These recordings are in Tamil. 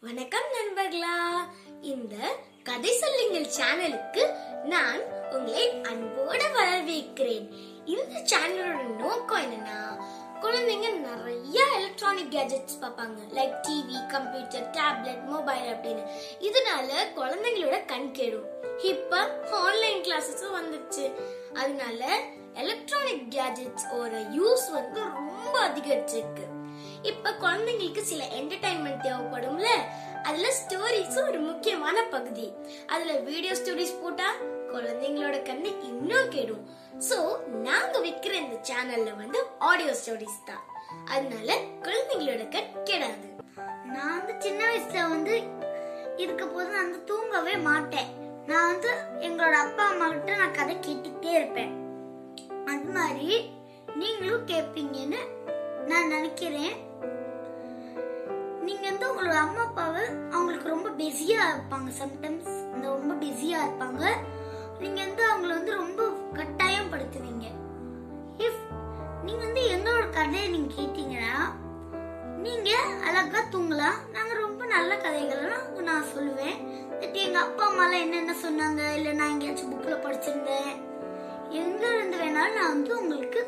வணக்கம் நண்பர்களா. இந்த கதை சொல்லுங்கள் சேனலுக்கு நான் உங்களை அன்போடு வரவேற்கிறேன். இந்த சேனலோட நோக்கம் என்னன்னா குழந்தைங்க நிறைய எலக்ட்ரானிக் கேஜெட்ஸ் பார்ப்பாங்க. Like TV computer tablet mobile அப்படின்னு. இதனால குழந்தைங்களோட கண் கெடும். இப்ப ஆன்லைன் கிளாஸஸும் வந்துச்சு அதனால எலக்ட்ரானிக் கேஜெட்ஸ் ஒரு யூஸ் வந்து ரொம்ப அதிகரிச்சிருக்கு. இப்ப குழந்தைங்களுக்கு சில என்டர்டைன்மெண்ட் தேவைப்படும்ல? அதுல ஸ்டோரிஸும் ஒரு முக்கியமான பகுதி. அதுல வீடியோ ஸ்டோரிஸ் போட்டா குழந்தைங்களோட கண்ணு இன்னும் கெடும். சோ நாங்க விக்கிற இந்த சேனல்ல வந்து ஆடியோ ஸ்டோரிஸ் தான். அதனால குழந்தைங்களோட கண் கெடாது. நான் வந்து சின்ன வயசுல வந்து இருக்க போது நான் வந்து தூங்கவே மாட்டேன். நான் வந்து எங்களோட அப்பா அம்மா கிட்ட நான் கதை கேட்டுக்கிட்டே இருப்பேன். அது மாதிரி நீங்களும் கேட்பீங்கன்னு நான் நினைக்கிறேன். நீங்க வந்து உங்களோட அம்மா அப்பாவை அவங்களுக்கு ரொம்ப பிஸியா இருப்பாங்க. சம்டைம்ஸ் இந்த ரொம்ப பிஸியா இருப்பாங்க. நீங்க வந்து அவங்கள வந்து ரொம்ப கட்டாயம் படுத்துவீங்க இஃப் நீங்க வந்து எங்களோட கதையை நீங்க கேட்டீங்கன்னா நீங்க அழகா தூங்கலாம். நாங்க ரொம்ப நல்ல கதைகள்லாம் நான் சொல்லுவேன். தட்டி எங்க அப்பா அம்மாலாம் என்னென்ன சொன்னாங்க? இல்ல நான் எங்கேயாச்சும் புக்ல படிச்சிருந்தேன். எங்க இருந்து வேணாலும் நான் வந்து உங்களுக்கு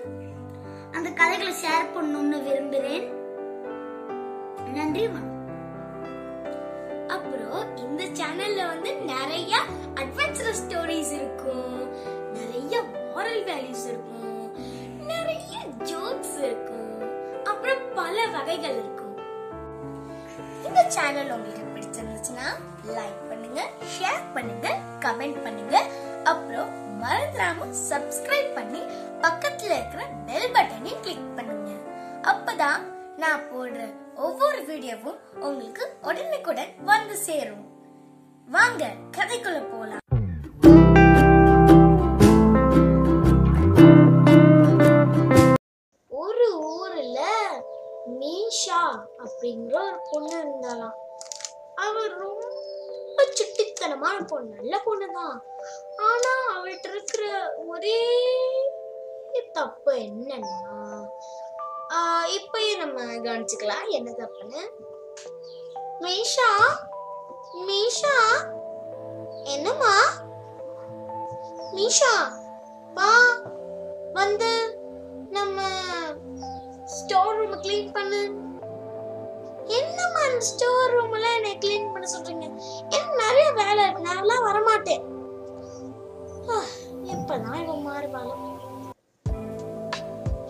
அந்த கதைகளை ஷேர் பண்ணணும்னு விரும்புகிறேன் நன்றி அப்புறம் இந்த சேனல்ல வந்து நிறைய அட்வென்ச்சரஸ் ஸ்டோரிஸ் இருக்கும். நிறைய மாரல் வேல்யூஸ் இருக்கும். நிறைய ஜோக்ஸ் இருக்கும். அப்புறம் பல வகைகள் இருக்கும். இந்த சேனல் உங்களுக்கு பிடிச்சிருந்துச்சுன்னா லைக் பண்ணுங்க ஷேர் பண்ணுங்க கமெண்ட் பண்ணுங்க. அப்புறம் மறந்துடாம சப்ஸ்கிரைப் பண்ணி பக்கத்துல இருக்கிற பெல் பட்டனையும் கிளிக் பண்ணுங்க. அப்பதான் நான் போடுற ஒவ்வொரு வீடியோவும் உங்களுக்கு உடனுக்குடன் வந்து சேரும். வாங்க கதைக்குள்ள போலாம். என்ன தப்புன்னு மீஷா மீஷா என்னம்மா? மீஷா வா வந்து நம்ம ஸ்டோர் ரூம் க்ளீன் பண்ணு. என்னம்மா அந்த ஸ்டோர் ரூம் எல்லாம் என்னை க்ளீன் பண்ண சொல்றீங்க? எனக்கு நிறைய வேலை இருக்கு. நான் எல்லாம் வரமாட்டேன். எப்பதான் இவன் மாறுவாங்க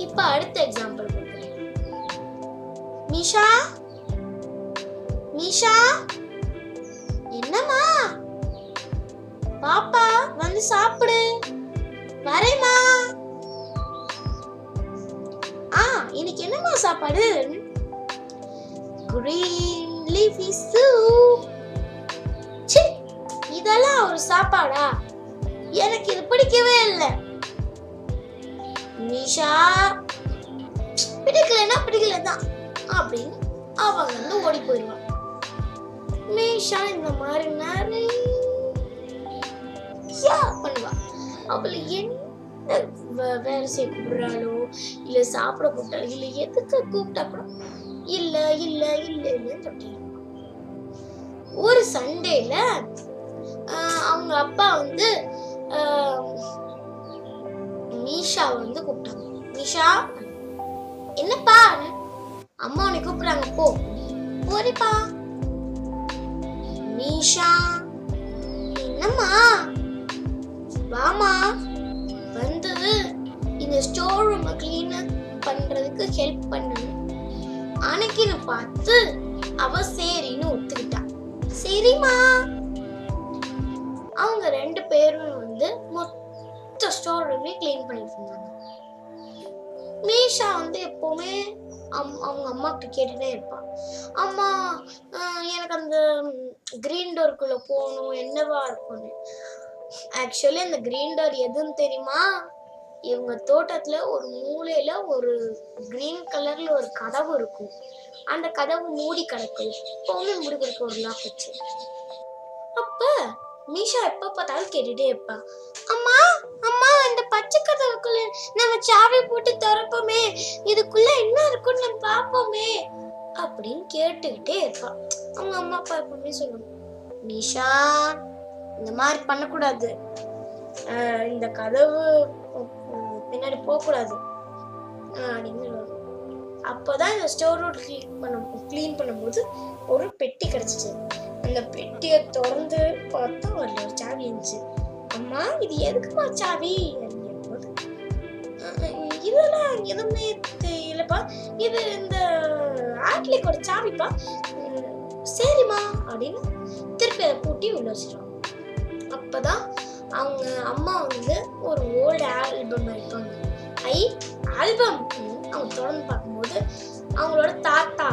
இப்ப அடுத்த எக்ஸாம்பிள் நிஷா நிஷா என்னம்மா? பாப்பா வந்து சாப்பிடு. வரேம்மா. ஆ இன்னைக்கு என்னம்மா சாப்பாடு? கிரீன் லீஃபி சூப் ச்சீ இதெல்லாம் ஒரு சாப்பாடா? எனக்கு இது பிடிக்கவே இல்லை. நிஷா பிடிக்கலன்னா பிடிக்கல தான் அப்படின்னு அவங்க வந்து ஓடி போயிடுவான். மீஷா இந்த மாதிரி நிறைய பண்ணுவா. அவளை என்ன வேலை செய்ய கூப்பிடுறாளோ இல்ல சாப்பிட கூப்பிட்டாலோ இல்ல எதுக்கு கூப்பிட்டா கூட இல்ல இல்ல இல்ல இல்லைன்னு சொல்லிட்டு ஒரு சண்டேல அவங்க அப்பா வந்து ஆஹ், மீஷா வந்து கூப்பிட்டாங்க. மீஷா என்னப்பா அம்மா உன்னை கூப்பிடுறாங்க போ. போறிப்பா. மீஷா என்னம்மா? வாமா வந்து இந்த ஸ்டோர் ரூமை கிளீன் பண்றதுக்கு ஹெல்ப் பண்ணு. அன்னைக்குன்னு பார்த்து அவ சரின்னு ஒத்துக்கிட்டா. சரிம்மா. அவங்க ரெண்டு பேரும் வந்து மொத்த ஸ்டோர் ரூமே க்ளீன் பண்ணிட்டு இருந்தாங்க. மீஷா வந்து எப்பவுமே அம்- அவங்க அம்மா கிட்ட கேட்டுட்டே அம்மா எனக்கு அந்த கிரீன் டோருக்குள்ள போகணும் என்னவா இருக்கும்னு? ஆக்சுவலி அந்த கிரீன் டோர் எதுன்னு தெரியுமா? இவங்க தோட்டத்துல ஒரு மூலையில ஒரு கிரீன் கலர்ல ஒரு கதவு இருக்கும். அந்த கதவு மூடி கிடக்கும் எப்போவுமே மூடி கிடக்கு ஒரு லாக் வச்சு. அப்ப மீஷா எப்ப பார்த்தாலும் கேட்டுட்டே இருப்பா. அம்மா அம்மா அந்த பச்சை கதவுக்குள்ள நம்ம சாவி போட்டு திறப்போமே இதுக்குள்ள என்ன இருக்குன்னு நம்ம பார்ப்போமே அப்படின்னு கேட்டுக்கிட்டே இருப்பான் அவங்க அம்மா அப்பா எப்பவுமே சொல்லுவாங்க நிஷா இந்த மாதிரி பண்ணக்கூடாது. ஆஹ் இந்த கதவு பின்னாடி போகக்கூடாது. அப்படின்னு சொல்லுவாங்க. அப்போதான் இந்த ஸ்டோர் ரூட் க்ளீன் பண்ண க்ளீன் பண்ணும்போது ஒரு பெட்டி கிடைச்சிச்சு. அந்த பெட்டியை திறந்து பார்த்தா ஒரு சாவி இருந்துச்சு. அம்மா இது எதுக்குமா சாவி அப்படின்னு இதெல்லாம் எதுவுமே தெரியலப்பா. இது இந்த ஆட்லிக்கோட சாவிப்பா சரிம்மா அப்படின்னு திருப்பி அதை பூட்டி உள்ள வச்சிருவாங்க அப்பதான் அவங்க அம்மா வந்து ஒரு ஓல்டு ஆல்பம் எடுப்பாங்க. ஐ ஆல்பம் அவங்க தொடர்ந்து பார்க்கும்போது அவங்களோட தாத்தா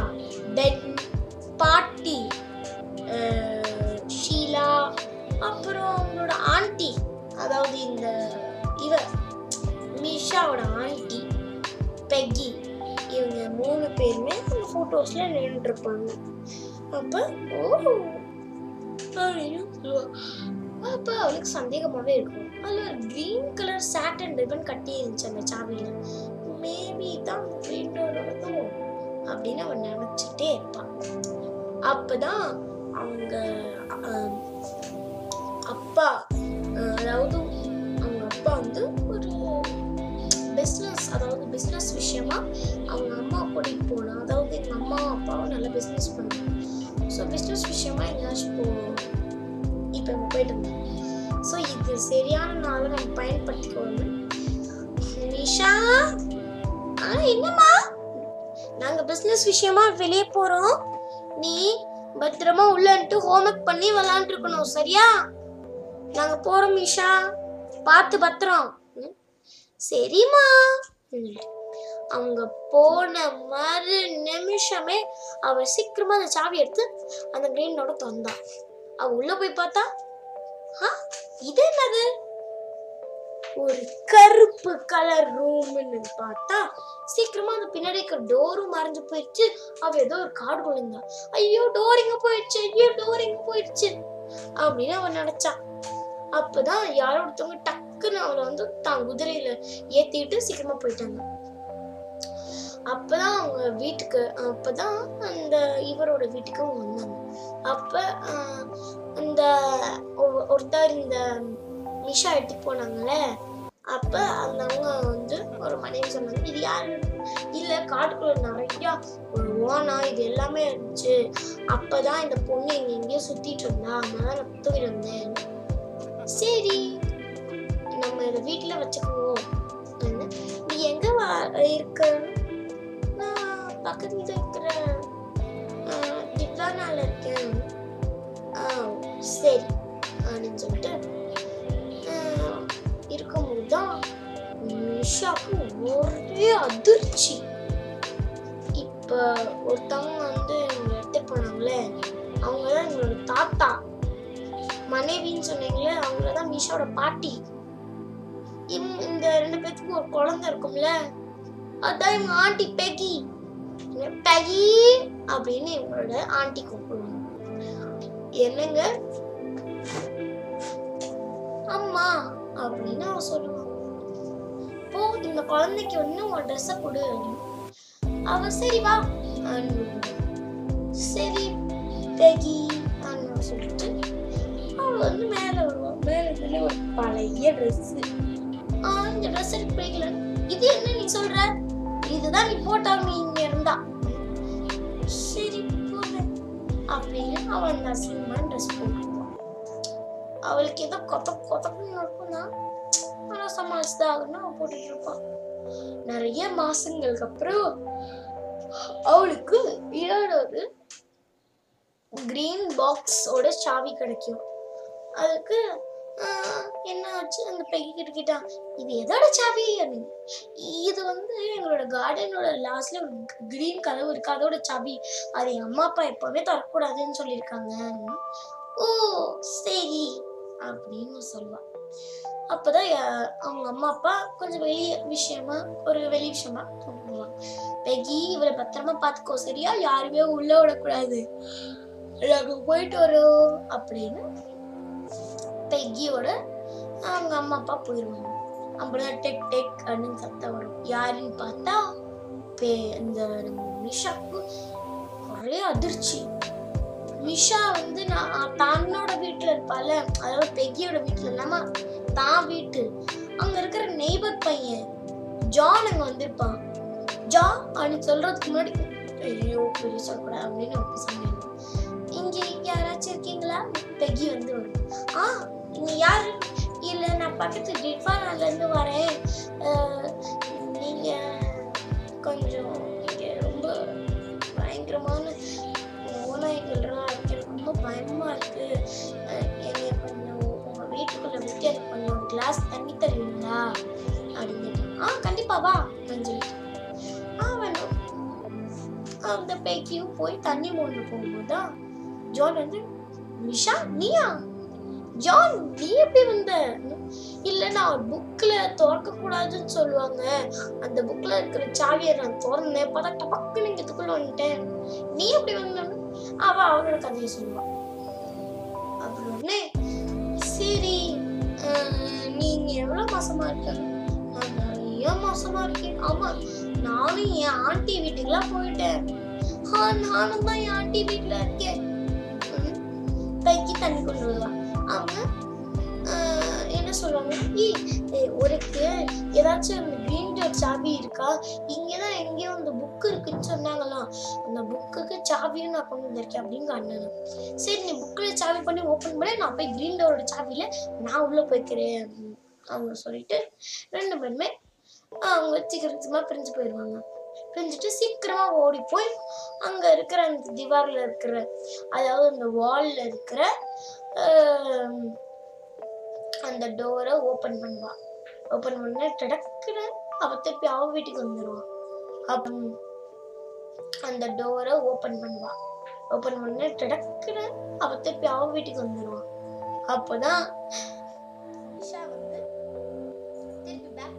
பென் பாட்டி ஷீலா அப்புறம் அவங்களோட ஆண்டி அதாவது இந்த இவ மிஷாவோட ஆண்டி பெக்கி இவங்க மூணு பேருமே அந்த ஃபோட்டோஸில் நின்றுருப்பாங்க. அப்போ ஓ அப்படின்னு அப்போ அவளுக்கு சந்தேகமாகவே இருக்கும். அதில் ஒரு க்ரீன் கலர் சாட்டன் ரிப்பன் கட்டி இருந்துச்சு அந்த சாவியில். மேபி தான் க்ரீன் டோரோடதோ அப்படின்னு அவன் நினச்சிட்டே இருப்பான். அப்போ தான் அவங்க அப்பா அதாவது அவங்க அப்பா வந்து ஒரு பிஸ்னஸ் அதாவது பிஸ்னஸ் விஷயமா அவங்க அம்மா கூட்டிகிட்டு போனோம் அதாவது எங்கள் அம்மா அப்பாவும் நல்லா பிஸ்னஸ் பண்ணுவாங்க. ஸோ பிஸ்னஸ் விஷயமா எங்கேயாச்சும் போ இப்போ நம்ம போயிட்டு இருந்தோம் ஸோ இது சரியான நாளை நம்ம பயன்படுத்திக்கோங்க. நிஷா ஆ என்னம்மா? நாங்க பிசினஸ் விஷயமா வெளியே போறோம். நீ பத்திரமா உள்ளன்ட்டு ஹோம்ஒர்க் பண்ணி விளாண்டுருக்கணும் சரியா? நாங்க போறோம் மிஷா. பார்த்து பத்திரம். ம், சரிம்மா. அவங்க போன மறு நிமிஷமே அவ சீக்கிரமா அந்த சாவி எடுத்து அந்த கிரீனோட தந்தான் அவ உள்ள போய் பார்த்தா ஆ, இது என்னது? ஒரு கருப்பு கலர் ரூம்னு பார்த்தா சீக்கிரமா அந்த பின்னாடி இருக்கிற டோரும் மறைஞ்சு போயிடுச்சு. அவ ஏதோ ஒரு காடு கொண்டிருந்தா ஐயோ டோரிங்க போயிடுச்சு. ஐயோ டோரிங்க போயிடுச்சு. அப்படின்னு அவன் நினைச்சான் அப்பதான் யாரோ ஒருத்தவங்க டக்குன்னு அவளை வந்து தான் குதிரையில ஏத்திட்டு சீக்கிரமா போயிட்டாங்க. அப்பதான் அவங்க வீட்டுக்கு அப்பதான் அந்த இவரோட வீட்டுக்கு அவங்க வந்தாங்க. அப்ப அந்த ஒ- ஒருத்தர் இந்த நிஷா எடுத்து போனாங்களே அப்ப அந்த அவங்க வந்து ஒரு மனைவி சொன்னாங்க இது யாரு? இல்ல காட்டுக்குள்ள நிறைய ஒரு ஓனா இது எல்லாமே இருந்துச்சு. அப்பதான் இந்த பொண்ணு எங்க எங்கேயோ சுத்திட்டு இருந்தா அதனால நான் தூக்கிட்டு வந்தேன். சரி நம்ம இதை வீட்டில் வச்சுக்குவோம். நீ எங்க வா- இருக்க? நான் பக்கத்துல இருக்கிற திவ்லானால இருக்கேன். ஆ சரி. அப்படின்னு சொல்லிட்டு இருக்கும்போது தான் நிஷாக்கு ஒரே அதிர்ச்சி. இப்போ ஒருத்தவங்க வந்து எங்களை எடுத்துட்டு போனாங்களே அவங்க தான் எங்களோட தாத்தா. மனைவின்னு சொன்னீங்களே அவங்கள தான் நிஷாவோட பாட்டி. இம்- இந்த ரெண்டு பேத்துக்கும் ஒரு குழந்தை இருக்கும்ல அதான் இவங்க ஆண்டி பெகி. பெகி அப்படின்னு இவங்களோட ஆண்டி கூப்பிடுவாங்க. என்னங்க? அம்மா அப்படின்னு அவன் சொல்லுவான் போ இந்த குழந்தைக்கு வந்து உன் ட்ரெஸ்ஸை கொடு. அப்படின்னு. அவ சரி வா. சரி பெகி அப்படின்னு சொல்லிட்டு வந்து மேல வருவா மேல இருந்து ஒரு பழைய ட்ரெஸ் இந்த ட்ரெஸ் எனக்கு பிடிக்கல. இது என்ன நீ சொல்ற? இதுதான் நீ போட்டாங்க நீ இங்க இருந்தா. சரி போடுறேன் அப்படின்னு அவன் அந்த அசிங்கமான ட்ரெஸ் போட்டுருவான் அவளுக்கு ஏதோ கொத்த கொத்தக்குன்னு இருக்கும்னா ஆனால் சமாளிச்சுதான் ஆகணும் அவன் போட்டுட்டு இருப்பான். நிறைய மாசங்களுக்கு அப்புறம் அவளுக்கு ஏழாவது கிரீன் பாக்ஸோட சாவி கிடைக்கும். அதுக்கு என்ன ஆச்சு? அந்த பெகி கிட்ட இது எதோட சாவி? அப்படின்னு. இது வந்து எங்களோட கார்டனோட லாஸ்ட்ல ஒரு கிரீன் கதவு இருக்கு. அதோட சாவி. அது என் அம்மா அப்பா எப்பவுமே தரக்கூடாதுன்னு சொல்லியிருக்காங்க. ஓ சரி அப்படின்னு சொல்லுவான் அப்போதான் அவங்க அம்மா அப்பா கொஞ்சம் வெளிய விஷயமா ஒரு வெளி விஷயமா கூப்பிடுவாங்க பெகி இவரை பத்திரமா பார்த்துக்கோ சரியா? யாருமே உள்ள விடக்கூடாது. நாங்க போயிட்டு வரோம். அப்படின்னு பெக்கியோட அவங்க அம்மா அப்பா போயிடுவாங்க அப்படிதான் டெக் டெக் அப்படின்னு சத்தம் வரும். யாருன்னு பார்த்தா பே இந்த நிஷாக்கு ஒரே அதிர்ச்சி. நிஷா வந்து நான் தன்னோட வீட்டில் இருப்பால. அதாவது பெக்கியோட வீட்டில் இல்லாமல் தான் வீட்டு. அங்கே இருக்கிற நெய்பர் பையன் ஜான் அங்கே வந்திருப்பான். ஜா அப்படின்னு சொல்றதுக்கு முன்னாடி ஐயோ பெரிய சொல்லக்கூடாது அப்படின்னு ஒரு இங்கே யாராச்சும் இருக்கீங்களா? பெகி வந்து வரும். ஆ இங்க யாரு? இல்ல நான் பக்கத்து டிஃபானால இருந்து வரேன். நீங்கள் நீங்க கொஞ்சம் இங்க ரொம்ப பயங்கரமான ஓநாய்கள்லாம் இருக்கு. ரொம்ப பயமா இருக்கு. என்னைய கொஞ்சம் உங்க வீட்டுக்குள்ள விட்டு எனக்கு கொஞ்சம் கிளாஸ் தண்ணி தருவீங்களா? அப்படின்னு ஆ கண்டிப்பா வா. அப்படின்னு சொல்லிட்டு. ஆ வேணும். அந்த பேக்கியும் போய் தண்ணி மோண்டு போகும்போது தான் ஜோன் வந்து நிஷா நீயா? ஜான் நீ எப்படி வந்த இல்ல நான் புக்ல திறக்க கூடாதுன்னு சொல்லுவாங்க அந்த புக்ல இருக்கிற சாவியை நான் திறந்தேன் பார்த்தா டபக்குன்னு இங்க இதுக்குள்ள வந்துட்டேன் நீ எப்படி வந்த அவ அவனோட கதையை சொல்லுவான் அப்புறம் உடனே சரி அஹ், நீங்க எவ்வளவு மாசமா இருக்க நான் நிறைய மாசமா இருக்கேன் ஆமா நானும் என் ஆண்டி வீட்டுக்குலாம் போயிட்டேன் ஆ நானும் தான் என் ஆண்டி வீட்டுல இருக்கேன் ம், தண்ணி கொண்டு வருவான் அவங்க என்ன சொல்லுவாங்க? "ஏய், உனக்கு ஏதாச்சும் அந்த கிரீன் டோர் சாவி இருக்கா? இங்கதான் எங்கேயோ அந்த புக் இருக்குன்னு சொன்னாங்களாம். அந்த புக்குக்கு சாவியும் நான் கொண்டு வந்திருக்கேன் அப்படின்னு அண்ணன். சரி நீ புக்கில் சாவி பண்ணி ஓப்பன் பண்ணி. நான் போய் கிரீன் டோரோட சாவியில நான் உள்ள போய்க்கிறேன் அப்படின்னு அவங்க சொல்லிட்டு ரெண்டு பேருமே அவங்க சீக்கிரமா பிரிஞ்சு போயிடுவாங்க பிரிஞ்சுட்டு சீக்கிரமா ஓடி போய் அங்க இருக்கிற அந்த திவாரில் இருக்கிற அதாவது அந்த வால்ல இருக்கிற அந்த டோரை ஓப்பன் பண்ணுவான் ஓப்பன் பண்ண டடக்குன்னு அவன் திருப்பி அவன் வீட்டுக்கு வந்துடுவான் அப் அந்த டோரை ஓப்பன் பண்ணுவான் ஓப்பன் பண்ண டடக்குன்னு அவன் திருப்பி அவன் வீட்டுக்கு வந்துடுவான் அப்போதான் நிஷா வந்து திருப்பி பேக்